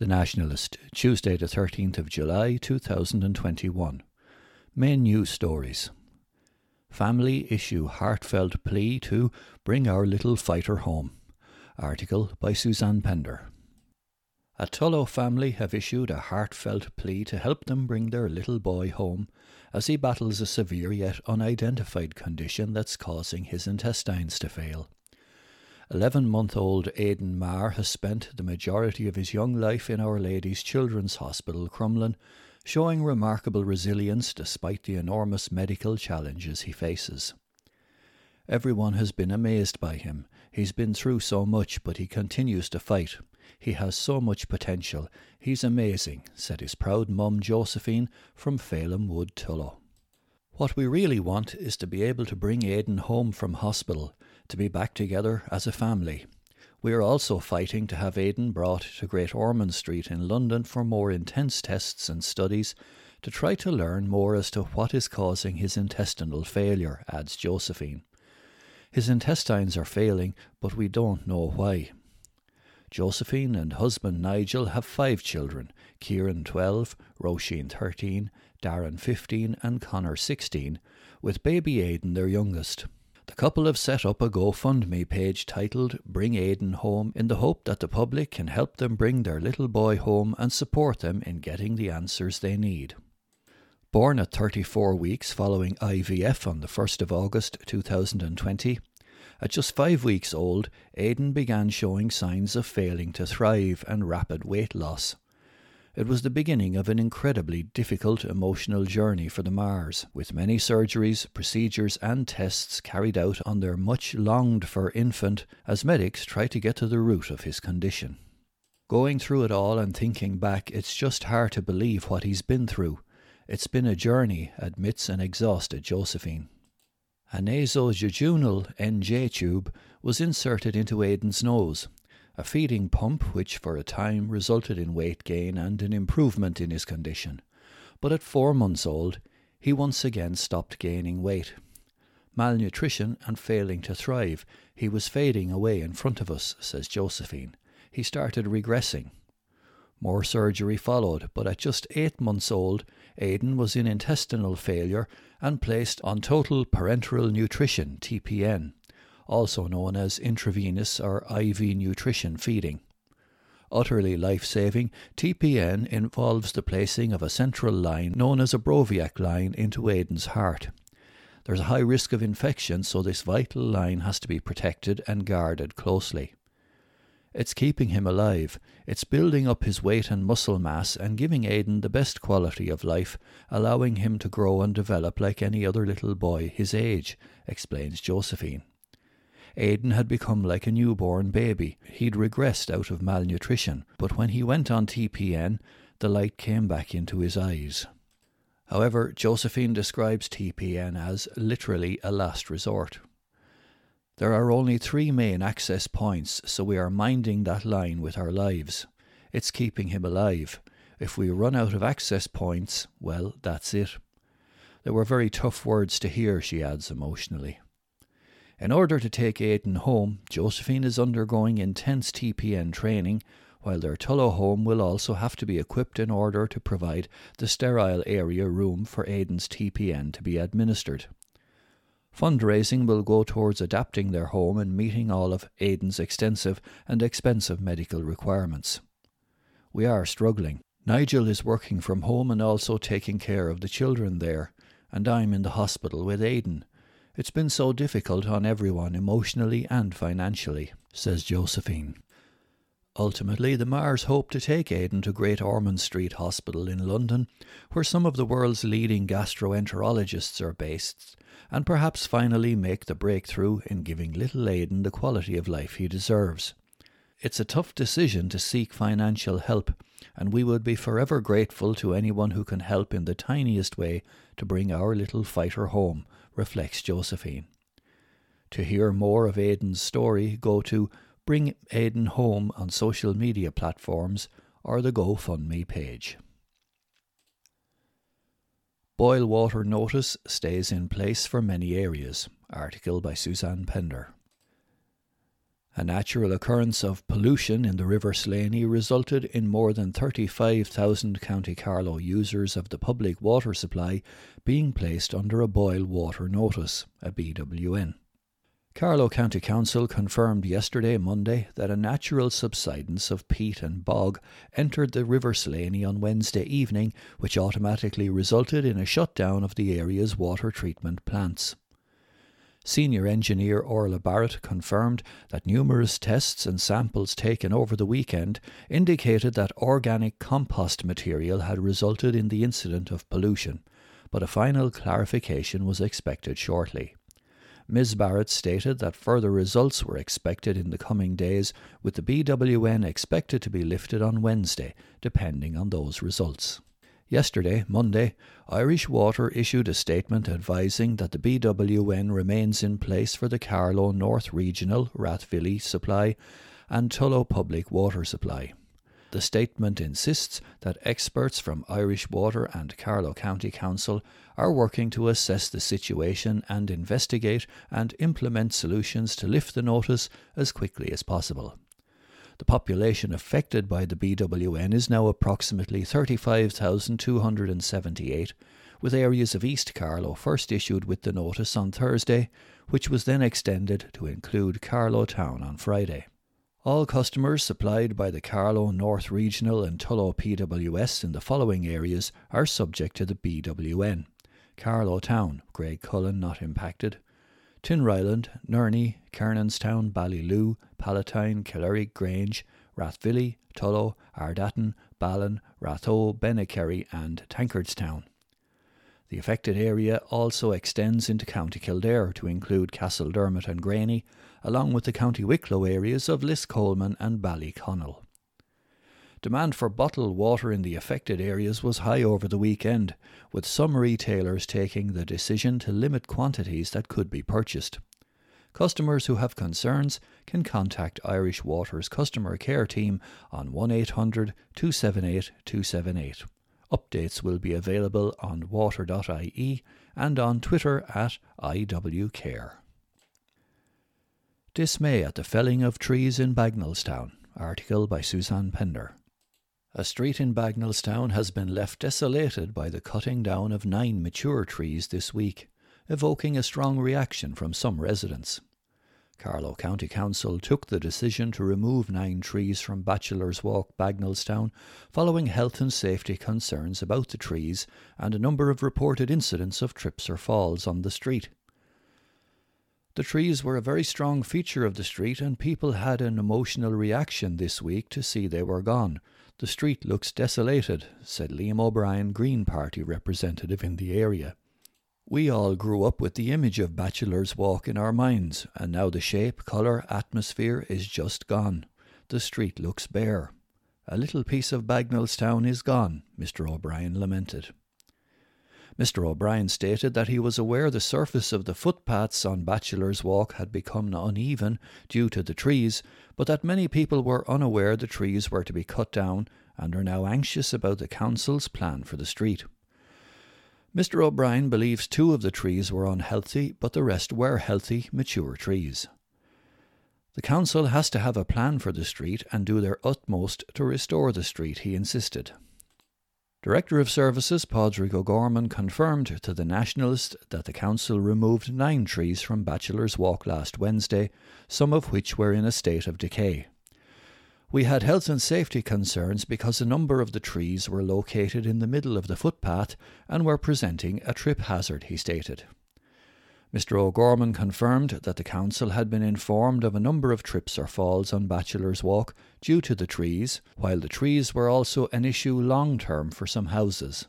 The Nationalist, Tuesday, the 13th of July 2021. Main news stories. Family issue heartfelt plea to bring our little fighter home. Article by Suzanne Pender. A Tullow family have issued a heartfelt plea to help them bring their little boy home as he battles a severe yet unidentified condition that's causing his intestines to fail. 11 month old Aidan Marr has spent the majority of his young life in Our Lady's Children's Hospital, Crumlin, showing remarkable resilience despite the enormous medical challenges he faces. Everyone has been amazed by him. He's been through so much, but he continues to fight. He has so much potential. He's amazing, said his proud mum Josephine from Phelim Wood Tullow. What we really want is to be able to bring Aidan home from hospital to be back together as a family. We are also fighting to have Aidan brought to Great Ormond Street in London for more intense tests and studies to try to learn more as to what is causing his intestinal failure, adds Josephine. His intestines are failing, but we don't know why. Josephine and husband Nigel have five children Kieran 12, Roisin 13, Darren 15, and Connor 16, with baby Aidan their youngest. The couple have set up a GoFundMe page titled Bring Aidan Home in the hope that the public can help them bring their little boy home and support them in getting the answers they need. Born at 34 weeks following IVF on the 1st of August 2020, at just five weeks old, Aidan began showing signs of failing to thrive and rapid weight loss. It was the beginning of an incredibly difficult emotional journey for the Marrs, with many surgeries, procedures, and tests carried out on their much longed for infant as medics try to get to the root of his condition. Going through it all and thinking back, it's just hard to believe what he's been through. It's been a journey, admits an exhausted Josephine. A nasojejunal NJ tube was inserted into Aidan's nose, a feeding pump which for a time resulted in weight gain and an improvement in his condition. But at four months old, he once again stopped gaining weight. Malnutrition and failing to thrive, he was fading away in front of us, says Josephine. He started regressing. More surgery followed, but at just eight months old, Aidan was in intestinal failure and placed on total parenteral nutrition, TPN also known as intravenous or IV nutrition feeding. Utterly life saving, TPN involves the placing of a central line known as a Broviac line into Aidan's heart. There's a high risk of infection, so this vital line has to be protected and guarded closely. It's keeping him alive. It's building up his weight and muscle mass and giving Aidan the best quality of life, allowing him to grow and develop like any other little boy his age, explains Josephine. Aidan had become like a newborn baby. He'd regressed out of malnutrition, but when he went on TPN, the light came back into his eyes. However, Josephine describes TPN as literally a last resort. There are only three main access points, so we are minding that line with our lives. It's keeping him alive. If we run out of access points, well, that's it. They were very tough words to hear, she adds emotionally. In order to take Aidan home, Josephine is undergoing intense TPN training, while their Tullow home will also have to be equipped in order to provide the sterile area room for Aidan's TPN to be administered. Fundraising will go towards adapting their home and meeting all of Aidan's extensive and expensive medical requirements. We are struggling. Nigel is working from home and also taking care of the children there, and I'm in the hospital with Aidan. It's been so difficult on everyone emotionally and financially, says Josephine. Ultimately, the Marrs hope to take Aidan to Great Ormond Street Hospital in London, where some of the world's leading gastroenterologists are based, and perhaps finally make the breakthrough in giving little Aidan the quality of life he deserves. It's a tough decision to seek financial help, and we would be forever grateful to anyone who can help in the tiniest way to bring our little fighter home, reflects Josephine. To hear more of Aidan's story, go to Bring Aidan Home on social media platforms or the GoFundMe page. Boil water notice stays in place for many areas. Article by Suzanne Pender. A natural occurrence of pollution in the River Slaney resulted in more than 35,000 County Carlow users of the public water supply being placed under a boil water notice, a BWN. Carlow County Council confirmed yesterday, Monday, that a natural subsidence of peat and bog entered the River Slaney on Wednesday evening, which automatically resulted in a shutdown of the area's water treatment plants. Senior engineer Orla Barrett confirmed that numerous tests and samples taken over the weekend indicated that organic compost material had resulted in the incident of pollution, but a final clarification was expected shortly. Ms. Barrett stated that further results were expected in the coming days, with the BWN expected to be lifted on Wednesday, depending on those results. Yesterday, Monday, Irish Water issued a statement advising that the BWN remains in place for the Carlow North Regional Rathvilly Supply and Tullow Public Water Supply. The statement insists that experts from Irish Water and Carlow County Council are working to assess the situation and investigate and implement solutions to lift the notice as quickly as possible. The population affected by the BWN is now approximately 35,278, with areas of East Carlow first issued with the notice on Thursday, which was then extended to include Carlow Town on Friday. All customers supplied by the Carlow North Regional and Tullow PWS in the following areas are subject to the BWN. Carlow Town, Graiguecullen not impacted. Tinryland, Nurney, Kernanstown, Ballyloo, Palatine, Killery, Grange, Rathvilly, Tullow, Ardattin, Ballon, Rathoe, Bennekerry, and Tankardstown. The affected area also extends into County Kildare to include Castledermot and Graney, along with the County Wicklow areas of Liscolman and Ballyconnell. Demand for bottled water in the affected areas was high over the weekend, with some retailers taking the decision to limit quantities that could be purchased. Customers who have concerns can contact Irish Water's customer care team on 1800 278 278. Updates will be available on water.ie and on Twitter at IWCare. Dismay at the felling of trees in Bagnallstown. Article by Suzanne Pender. A street in Bagnallstown has been left desolated by the cutting down of nine mature trees this week, evoking a strong reaction from some residents. Carlow County Council took the decision to remove nine trees from Bachelor's Walk, Bagnallstown, following health and safety concerns about the trees and a number of reported incidents of trips or falls on the street. The trees were a very strong feature of the street, and people had an emotional reaction this week to see they were gone. The street looks desolated, said Liam O'Brien, Green Party representative in the area. We all grew up with the image of Bachelor's Walk in our minds, and now the shape, colour, atmosphere is just gone. The street looks bare. A little piece of Bagnallstown is gone, Mr. O'Brien lamented. Mr. O'Brien stated that he was aware the surface of the footpaths on Bachelor's Walk had become uneven due to the trees, but that many people were unaware the trees were to be cut down and are now anxious about the Council's plan for the street. Mr. O'Brien believes two of the trees were unhealthy, but the rest were healthy, mature trees. The council has to have a plan for the street and do their utmost to restore the street, he insisted. Director of Services Padraig O'Gorman confirmed to the Nationalist that the council removed nine trees from Bachelor's Walk last Wednesday, some of which were in a state of decay. We had health and safety concerns because a number of the trees were located in the middle of the footpath and were presenting a trip hazard, he stated. Mr. O'Gorman confirmed that the council had been informed of a number of trips or falls on Bachelor's Walk due to the trees, while the trees were also an issue long term for some houses.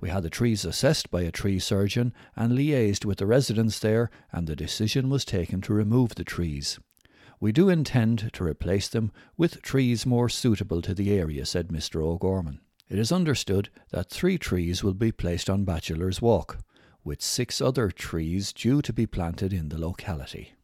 We had the trees assessed by a tree surgeon and liaised with the residents there, and the decision was taken to remove the trees. We do intend to replace them with trees more suitable to the area, said Mr. O'Gorman. It is understood that three trees will be placed on Bachelor's Walk, with six other trees due to be planted in the locality.